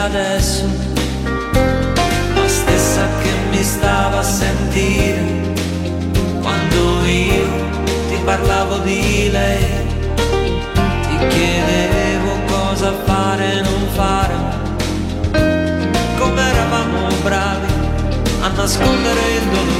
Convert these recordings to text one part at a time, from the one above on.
adesso, la stessa che mi stava a sentire quando io ti parlavo di lei, ti chiedevo cosa fare e non fare, come eravamo bravi a nascondere il dolore.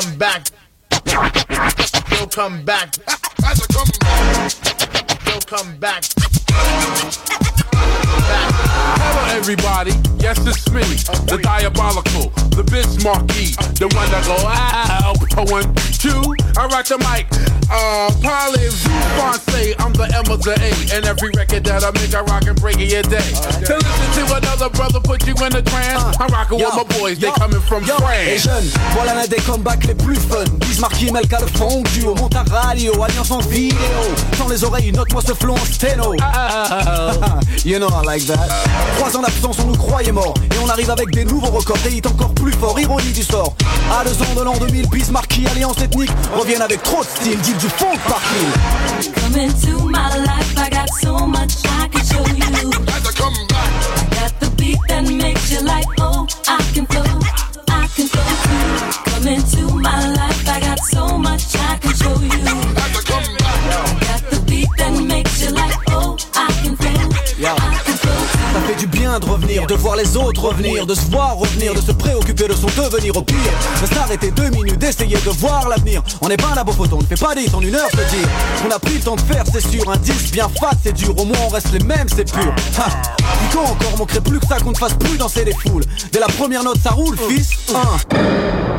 Come back. They'll come back. They'll come back. Hello, everybody. Yes, it's me, the diabolical, the Bismarcky, the one that go out. One, two, I rock the mic. Uh, probably say I'm the M of the A, and every record that I make, I rock and break it your day. To listen to another brother put you in a trance, I'm rocking with my boys, they coming from France. Et jeune, voilà l'un des comebacks les plus fun. Bismarcky, Melka le fond duo, monte à radio, alliance en vidéo. Dans les oreilles, note-moi ce flow en sténo. you know like. Trois ans d'absence, on nous croyait morts. Et on arrive avec des nouveaux records, des hits encore plus forts. Ironie du sort. À deux ans de l'an 2000, Bismarcky, alliance ethnique, reviennent avec trop de style, dit du fond can de voir les autres revenir, de se voir revenir, de se préoccuper de son devenir au pire. De s'arrêter deux minutes, d'essayer de voir l'avenir. On n'est pas un labo photo, on ne fait pas dix en une heure, se dire. On a pris le temps de faire, c'est sûr, un 10 bien fat, c'est dur. Au moins on reste les mêmes, c'est pur. Ha. Quand encore manquerait plus que ça qu'on ne fasse plus danser les foules. Dès la première note, ça roule, fils. 1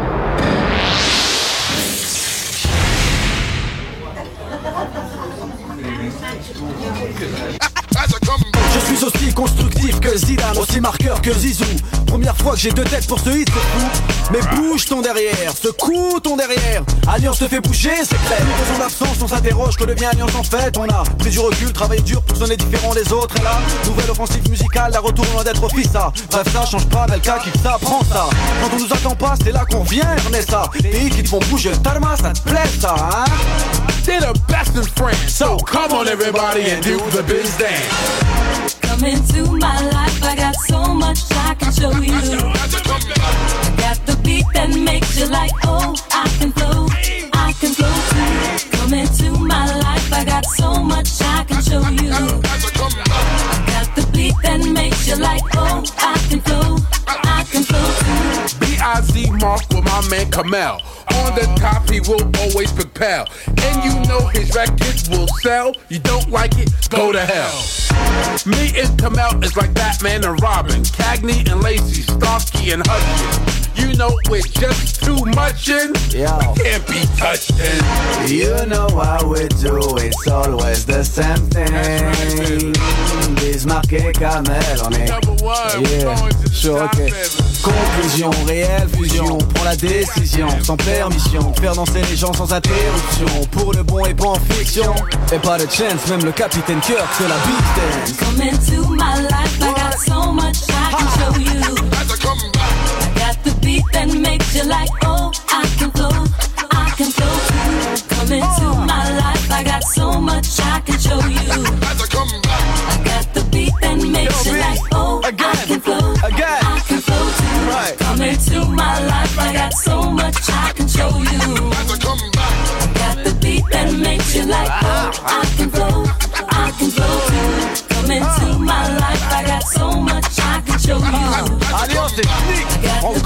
Zidane, aussi marqueur que Zizou. Première fois que j'ai deux têtes pour ce hit, c'est. Mais bouge ton derrière, secoue ton derrière. Alliance te fait bouger, c'est clair. Deux ans d'absence, on s'interroge, que devient Alliance en fait? On a pris du recul, travaillé dur pour sonner différent des autres. Et là, nouvelle offensive musicale, la retour loin d'être ça. Bref, ça change pas, Melka kiffe ça, ça. Quand on nous attend pas, c'est là qu'on vient. Les hits qui te font bouger le tarma, ça te plaît ça, hein? They're the best in France, so come on everybody and do the biz dance. Come into my life, I got so much I can show you. I Got the beat that makes you like, oh, I can flow, I can flow too. Come into my life, I got so much I can show you. I Got the beat that makes you like, oh, I can flow, With my man Kamel. On the top, he will always propel. And you know his records will sell. You don't like it, go to hell. Me and Kamel is like Batman and Robin. Cagney and Lacey, Starsky and Hutchins. You know we're just too much in. Yeah. We can't be touching. You know how we do, it's always the same thing. Bismarck et Kamel, on est. Yeah, sure, top, ok. baby. Conclusion, réelle fusion, prends la décision, sans permission, faire danser les gens sans interruption, pour le bon et pas en fiction, et pas de chance, même le capitaine Kirk c'est la beat dance. Come into my life, I got so much I can show you. Makes you like, oh, I can flow, I can flow too. Come into my life, I got so much I can show you. I got the beat that makes you like, oh, I can flow, Again. I can flow too. Right. Come into my life, I got so much I can show you. I got the beat that makes you like, oh, I can flow, I can flow too. Come into my life, I got so much I can show you. Alliance technique, I got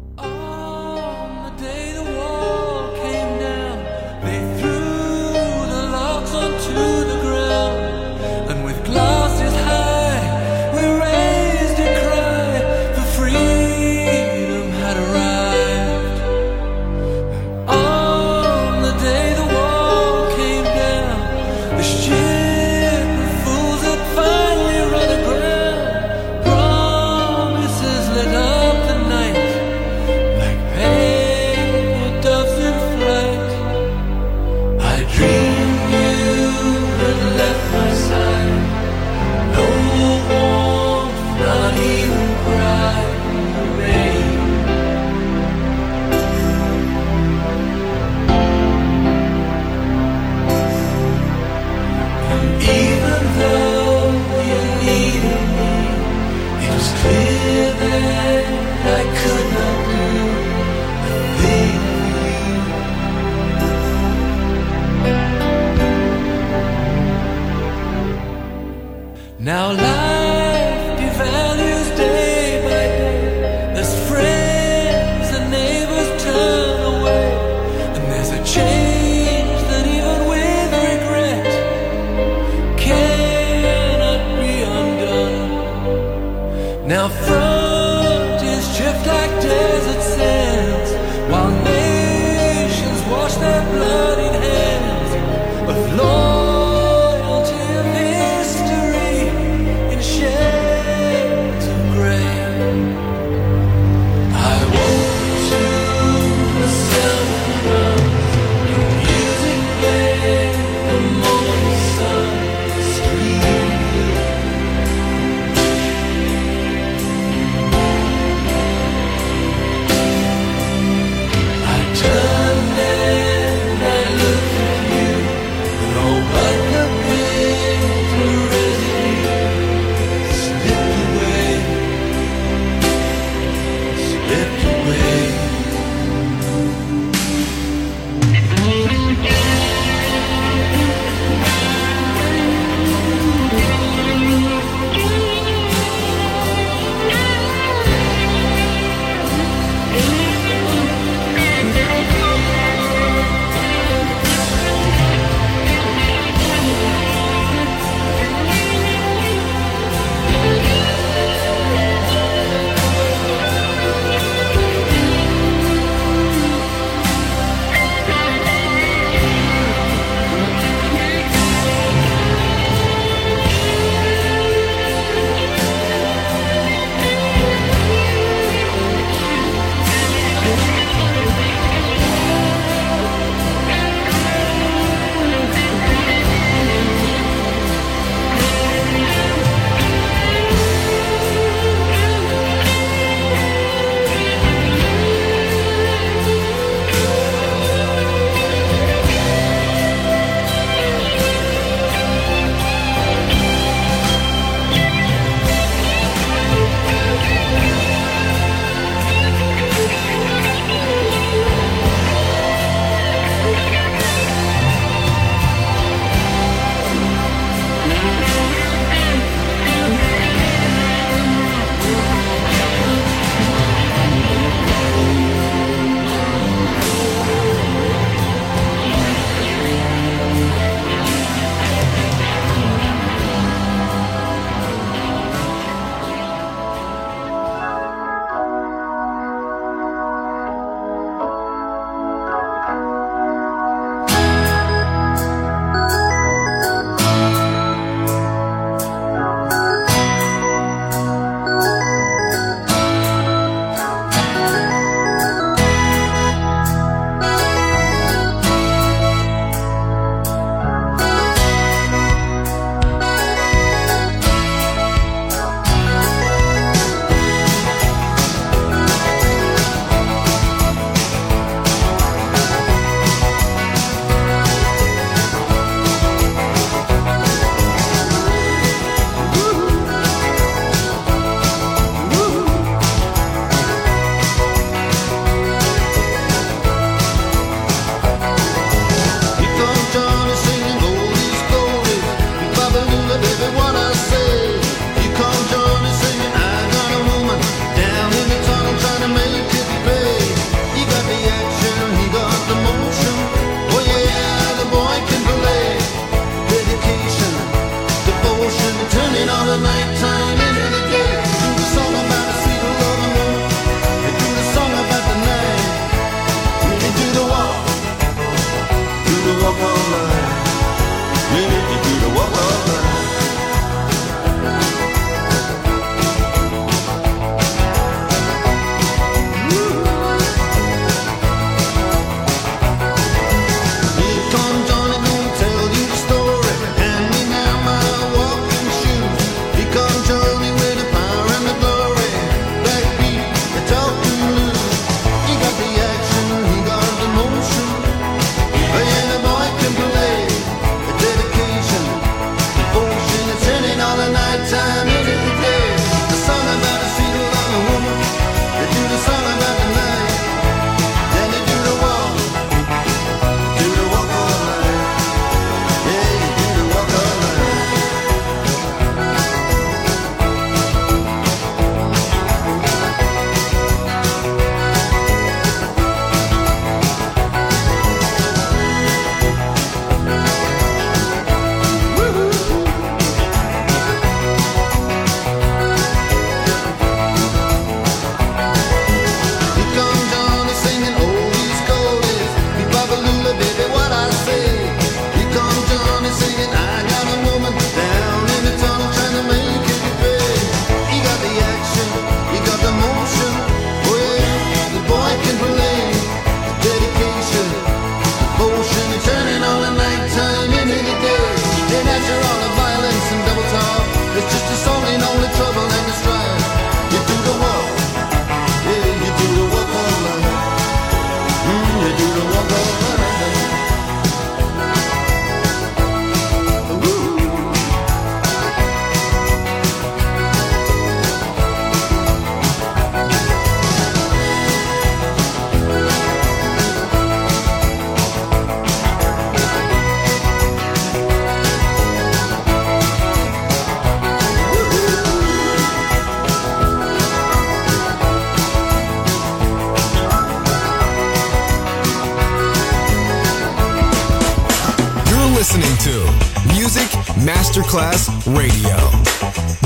Class Radio.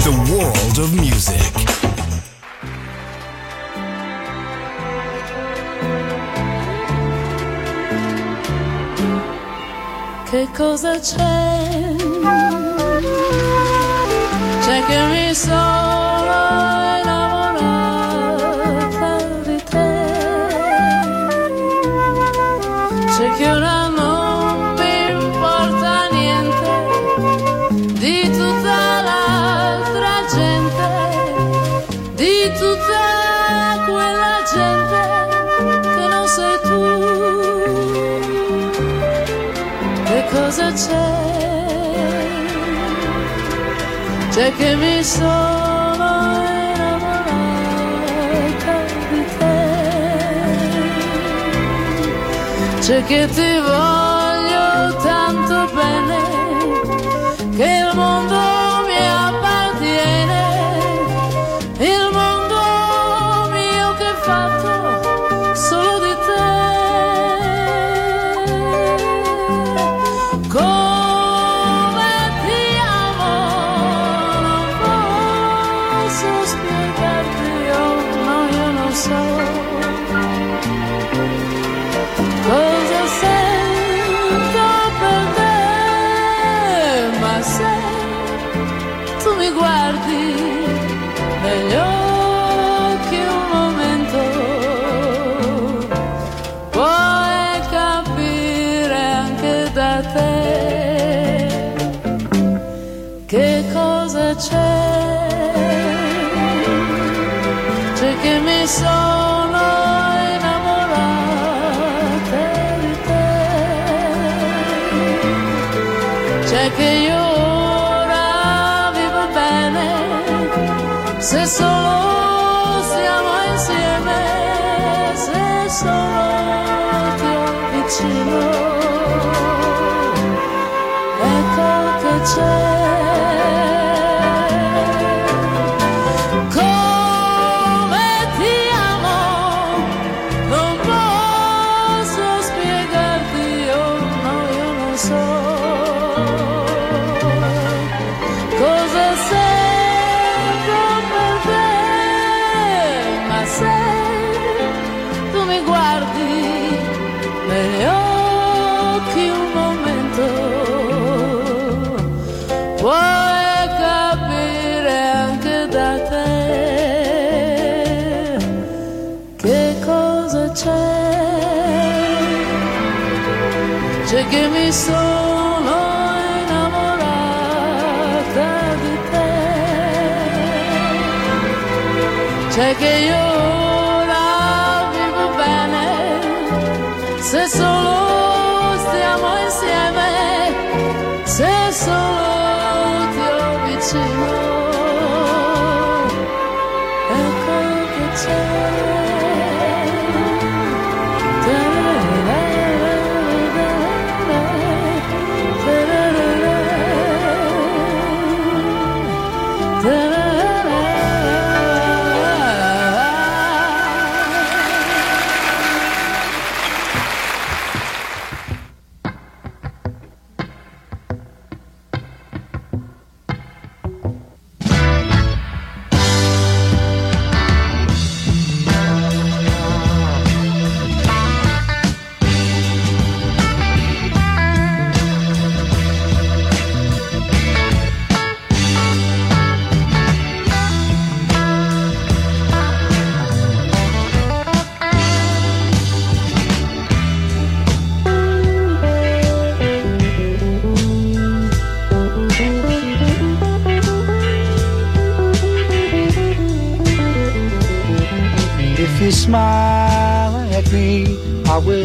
The world of music. Che cosa c'è? C'è che mi so. c'è, c'è che mi sono innamorata di te, c'è che ti voglio. so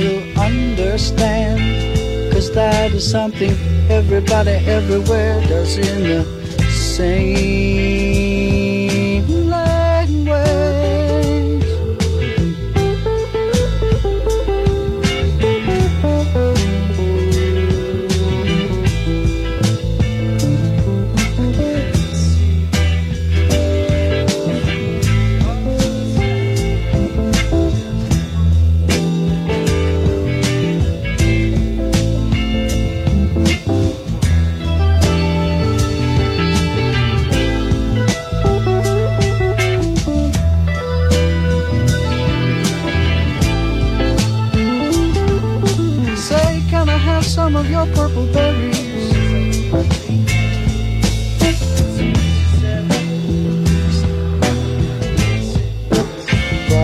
will understand. Cause that is something everybody everywhere does in the same.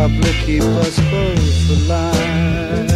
Probably keep us both alive.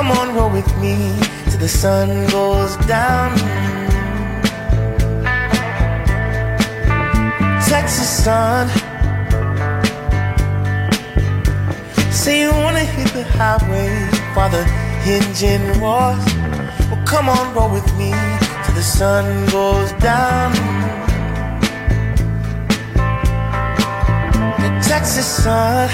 Come on, roll with me till the sun goes down. Texas sun. Say you wanna hit the highway while the engine roars. Well, come on, roll with me till the sun goes down. The Texas sun,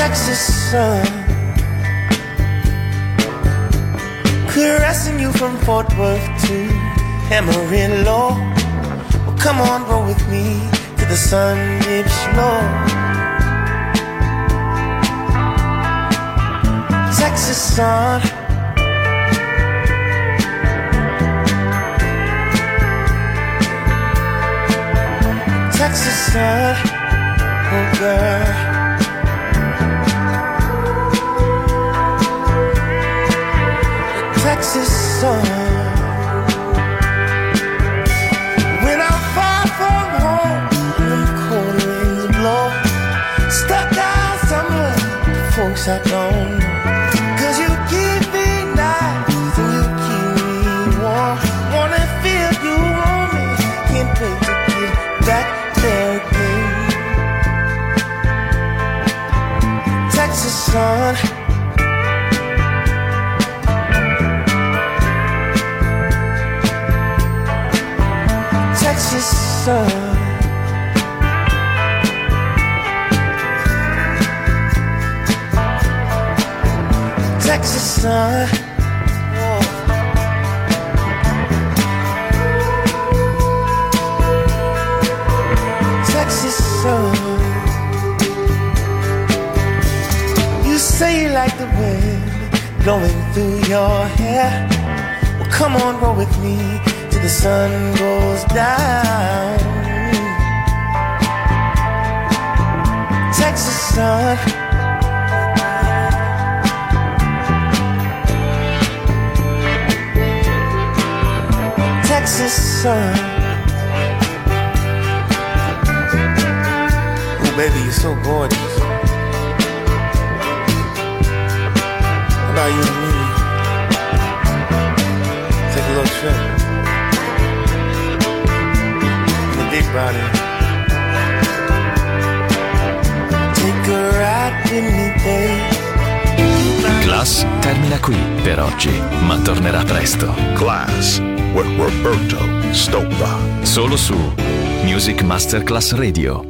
Texas sun, caressing you from Fort Worth to Amarillo. Well, come on, roll with me to the sun dips low. Texas sun. Texas sun, oh girl. Texas sun. When I'm far from home, cold winds blow, stuck down somewhere, folks I don't know. Cause you keep me nice and you keep me warm. Wanna feel you on me, can't wait to get back there again. Texas sun. Sun. Texas sun. Texas uh, sun. Uh. You say you like the wind blowing through your hair. Well, come on, roll with me the sun goes down. Texas sun. Texas sun. Oh, baby, you're so gorgeous. How about you and me? Take a little trip. The big body. Take a ride with me, babe. Class termina qui per oggi, ma tornerà presto. Class with Roberto Stoppa. Solo su Music Masterclass Radio.